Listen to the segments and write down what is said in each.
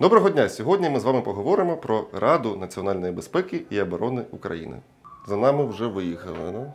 Доброго дня! Сьогодні ми з вами поговоримо про Раду національної безпеки і оборони України. За нами вже виїхали. Ну?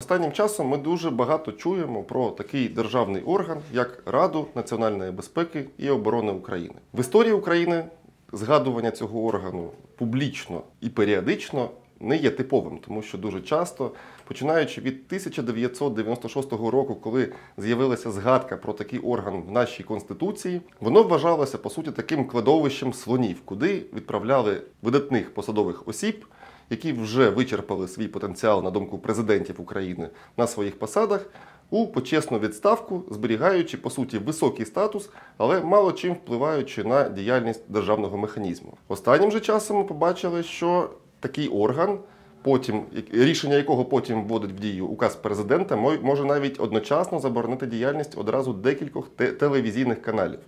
Останнім часом ми дуже багато чуємо про такий державний орган, як Раду національної безпеки і оборони України. В історії України згадування цього органу публічно і періодично не є типовим, тому що дуже часто, починаючи від 1996 року, коли з'явилася згадка про такий орган в нашій конституції, воно вважалося по суті таким кладовищем слонів, куди відправляли видатних посадових осіб. Які вже вичерпали свій потенціал на думку президентів України на своїх посадах у почесну відставку, зберігаючи по суті високий статус, але мало чим впливаючи на діяльність державного механізму. Останнім же часом ми побачили, що такий орган, потім рішення якого потім вводить в дію указ президента, може навіть одночасно заборонити діяльність одразу декількох телевізійних каналів.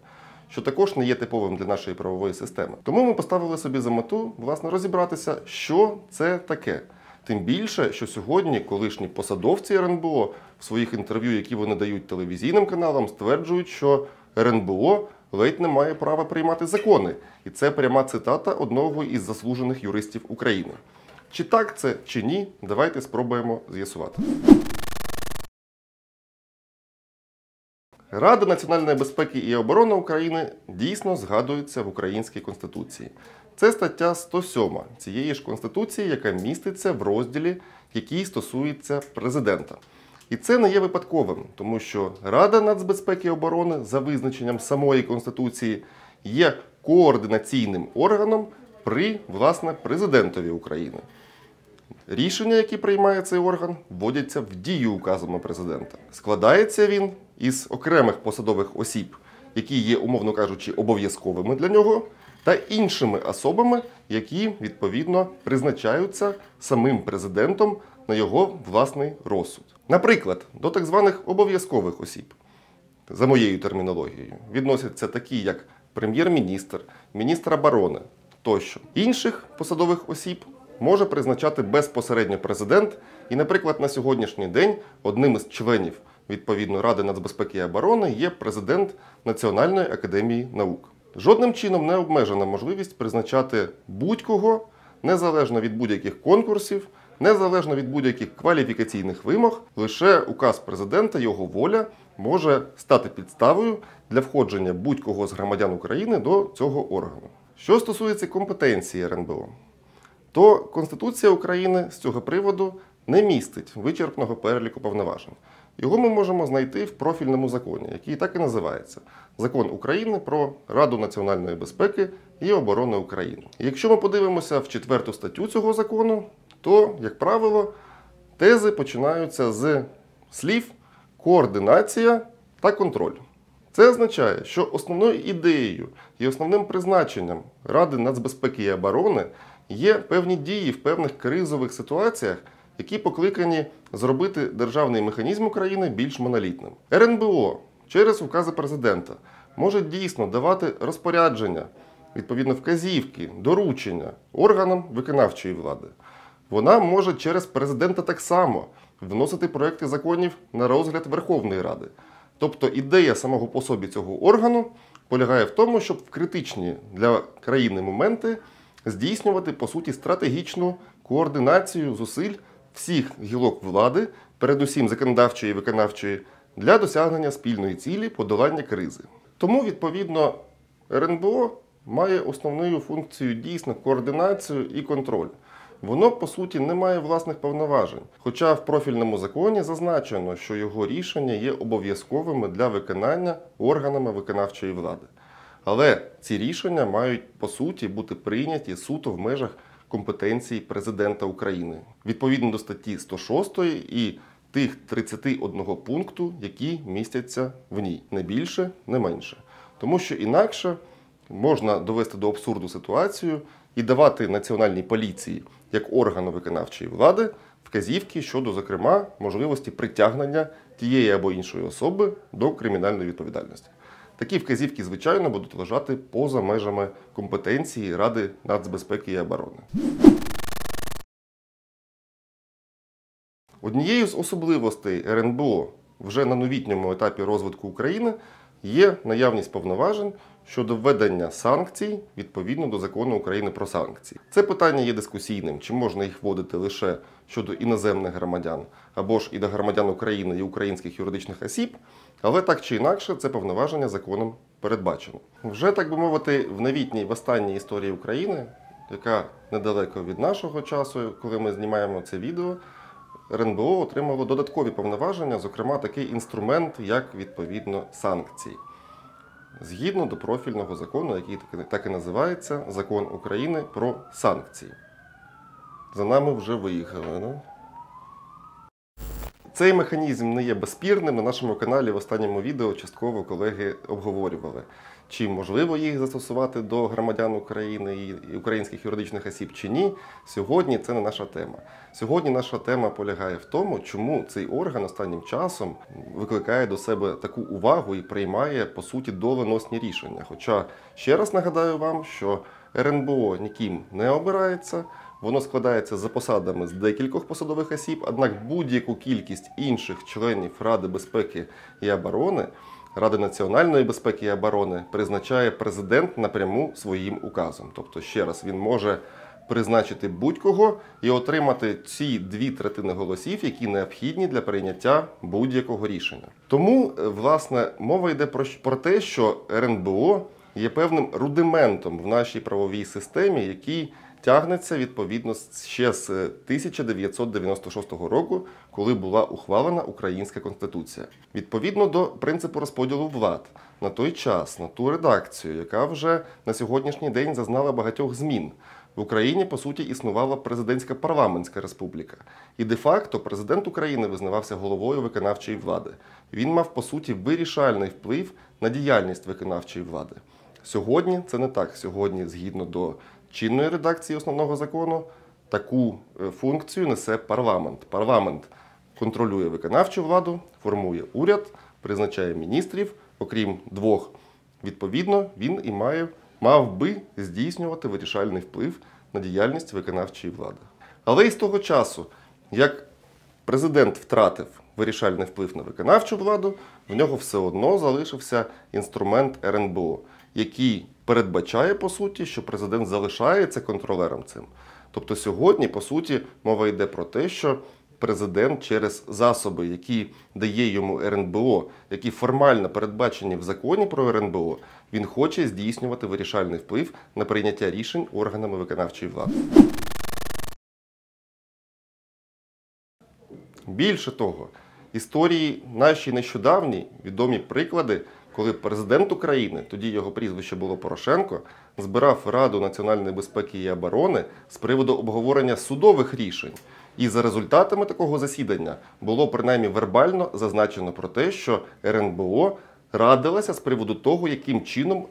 Що також не є типовим для нашої правової системи. Тому ми поставили собі за мету власне розібратися, що це таке. Тим більше, що сьогодні колишні посадовці РНБО в своїх інтерв'ю, які вони дають телевізійним каналам, стверджують, що РНБО ледь не має права приймати закони. І це пряма цитата одного із заслужених юристів України. Чи так це, чи ні, давайте спробуємо з'ясувати. Рада національної безпеки і оборони України дійсно згадується в українській конституції. Це стаття 107 цієї ж конституції, яка міститься в розділі, який стосується президента. І це не є випадковим, тому що Рада нацбезпеки і оборони за визначенням самої Конституції є координаційним органом при власне президентові України. Рішення, які приймає цей орган, вводяться в дію указами президента. Складається він із окремих посадових осіб, які є, умовно кажучи, обов'язковими для нього, та іншими особами, які відповідно призначаються самим президентом на його власний розсуд. Наприклад, до так званих обов'язкових осіб, за моєю термінологією, відносяться такі, як прем'єр-міністр, міністр оборони тощо. Інших посадових осіб може призначати безпосередньо президент. І, наприклад, на сьогоднішній день одним із членів відповідно Ради нацбезпеки і оборони є президент Національної академії наук. Жодним чином не обмежена можливість призначати будь-кого незалежно від будь-яких конкурсів незалежно від будь-яких кваліфікаційних вимог, лише указ президента, його воля може стати підставою для входження будь-кого з громадян України до цього органу. Що стосується компетенції РНБО, то Конституція України з цього приводу не містить вичерпного переліку повноважень. Його ми можемо знайти в профільному законі, який так і називається Закон України про Раду національної безпеки і оборони України. Якщо ми подивимося в четверту статтю цього закону, то, як правило, тези починаються з слів координація та контроль. Це означає, що основною ідеєю і основним призначенням Ради нацбезпеки і оборони є певні дії в певних кризових ситуаціях, які покликані зробити державний механізм України більш монолітним. РНБО через укази президента може дійсно давати розпорядження, відповідно вказівки, доручення органам виконавчої влади вона може через президента так само вносити проекти законів на розгляд Верховної Ради. Тобто ідея самого по собі цього органу полягає в тому, щоб в критичні для країни моменти здійснювати по суті стратегічну координацію зусиль всіх гілок влади, передусім законодавчої і виконавчої, для досягнення спільної цілі подолання кризи. Тому, відповідно, РНБО має основною функцією дійсно координацію і контроль воно по суті не має власних повноважень. Хоча в профільному законі зазначено, що його рішення є обов'язковими для виконання органами виконавчої влади. Але ці рішення мають по суті бути прийняті суто в межах компетенції президента України відповідно до статті 106 і тих 31 пункту, які містяться в ній, не більше, не менше. Тому що інакше можна довести до абсурду ситуацію і давати національній поліції як органу виконавчої влади вказівки щодо, зокрема, можливості притягнення тієї або іншої особи до кримінальної відповідальності. Такі вказівки, звичайно, будуть лежати поза межами компетенції Ради нацбезпеки і оборони. Однією з особливостей РНБО вже на новітньому етапі розвитку України є наявність повноважень щодо введення санкцій відповідно до закону України про санкції. Це питання є дискусійним, чи можна їх вводити лише щодо іноземних громадян або ж і до громадян України і українських юридичних осіб, але так чи інакше це повноваження законом передбачено. Вже так би мовити, в новітній в останній історії України, яка недалеко від нашого часу, коли ми знімаємо це відео. РНБО отримало додаткові повноваження, зокрема такий інструмент, як відповідно санкції. Згідно до профільного закону, який так і- називається Закон України про санкції. За нами вже виїхали. Ну? Цей механізм не є безспірним. На нашому каналі в останньому відео частково колеги обговорювали, чи можливо їх застосувати до громадян України і українських юридичних осіб чи ні. Сьогодні це не наша тема. Сьогодні наша тема полягає в тому, чому цей орган останнім часом викликає до себе таку увагу і приймає по суті доленосні рішення. Хоча ще раз нагадаю вам, що РНБО ніким не обирається. Воно складається за посадами з декількох посадових осіб, однак будь-яку кількість інших членів Ради безпеки і оборони, Ради національної безпеки і оборони призначає президент напряму своїм указом. Тобто, ще раз, він може призначити будь-кого і отримати ці дві третини голосів, які необхідні для прийняття будь-якого рішення. Тому, е, власне, мова йде про, про те, що РНБО є певним рудиментом в нашій правовій системі, який тягнеться відповідно ще з е, 1996 року, коли була ухвалена Українська Конституція. Відповідно до принципу розподілу влад на той час, на ту редакцію, яка вже на сьогоднішній день зазнала багатьох змін. В Україні, по суті, існувала президентська парламентська республіка. І де-факто президент України визнавався головою виконавчої влади. Він мав, по суті, вирішальний вплив на діяльність виконавчої влади. Сьогодні це не так. Сьогодні, згідно до чинної редакції основного закону, таку е, функцію несе парламент. Парламент контролює виконавчу владу, формує уряд, призначає міністрів, окрім двох. Відповідно, він і має, мав би здійснювати вирішальний вплив на діяльність виконавчої влади. Але і з того часу, як президент втратив вирішальний вплив на виконавчу владу, в нього все одно залишився інструмент РНБО, який передбачає, по суті, що президент залишається контролером цим. Тобто сьогодні, по суті, мова йде про те, що президент через засоби, які дає йому РНБО, які формально передбачені в законі про РНБО, він хоче здійснювати вирішальний вплив на прийняття рішень органами виконавчої влади. Більше того, історії наші нещодавні відомі приклади, коли президент України, тоді його прізвище було Порошенко, збирав Раду національної безпеки і оборони з приводу обговорення судових рішень. І за результатами такого засідання було принаймні вербально зазначено про те, що РНБО радилася з приводу того, яким чином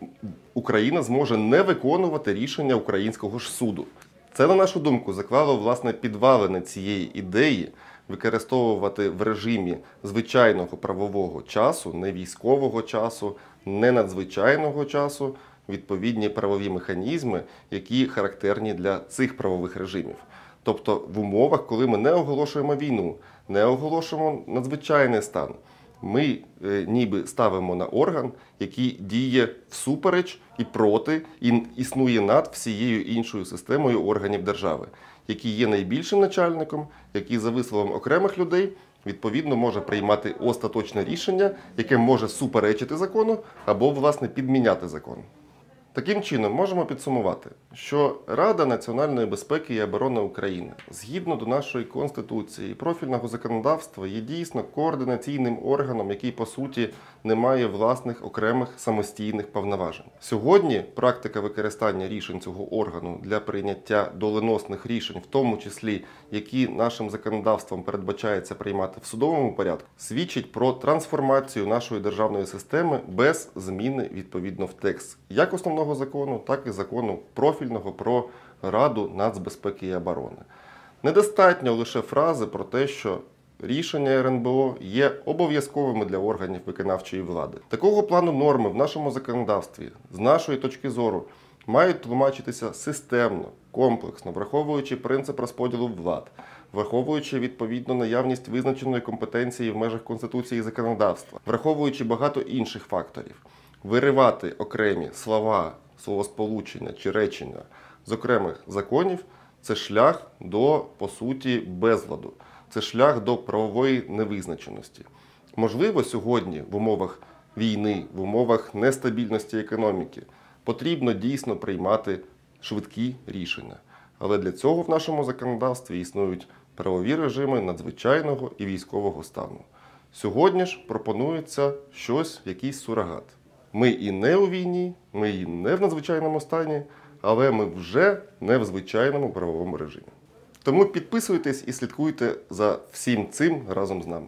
Україна зможе не виконувати рішення українського ж суду. Це, на нашу думку, заклало власне підвалини цієї ідеї використовувати в режимі звичайного правового часу, не військового часу, не надзвичайного часу, відповідні правові механізми, які характерні для цих правових режимів. Тобто в умовах, коли ми не оголошуємо війну, не оголошуємо надзвичайний стан, ми е, ніби ставимо на орган, який діє всупереч і проти, і існує над всією іншою системою органів держави, який є найбільшим начальником, який за висловом окремих людей відповідно може приймати остаточне рішення, яке може суперечити закону або власне підміняти закон. Таким чином, можемо підсумувати, що Рада національної безпеки і оборони України згідно до нашої конституції і профільного законодавства є дійсно координаційним органом, який по суті не має власних окремих самостійних повноважень. Сьогодні практика використання рішень цього органу для прийняття доленосних рішень, в тому числі які нашим законодавством передбачається приймати в судовому порядку, свідчить про трансформацію нашої державної системи без зміни відповідно в текст як основного закону, так і закону профільного про Раду нацбезпеки і оборони. Недостатньо лише фрази про те, що рішення РНБО є обов'язковими для органів виконавчої влади. Такого плану норми в нашому законодавстві, з нашої точки зору, мають тлумачитися системно, комплексно, враховуючи принцип розподілу влад, враховуючи відповідно наявність визначеної компетенції в межах Конституції і законодавства, враховуючи багато інших факторів, виривати окремі слова, словосполучення чи речення з окремих законів це шлях до, по суті, безладу, це шлях до правової невизначеності. Можливо, сьогодні в умовах війни, в умовах нестабільності економіки потрібно дійсно приймати швидкі рішення. Але для цього в нашому законодавстві існують правові режими надзвичайного і військового стану. Сьогодні ж пропонується щось, якийсь сурогат. Ми і не у війні, ми і не в надзвичайному стані, але ми вже не в звичайному правовому режимі. Тому підписуйтесь і слідкуйте за всім цим разом з нами.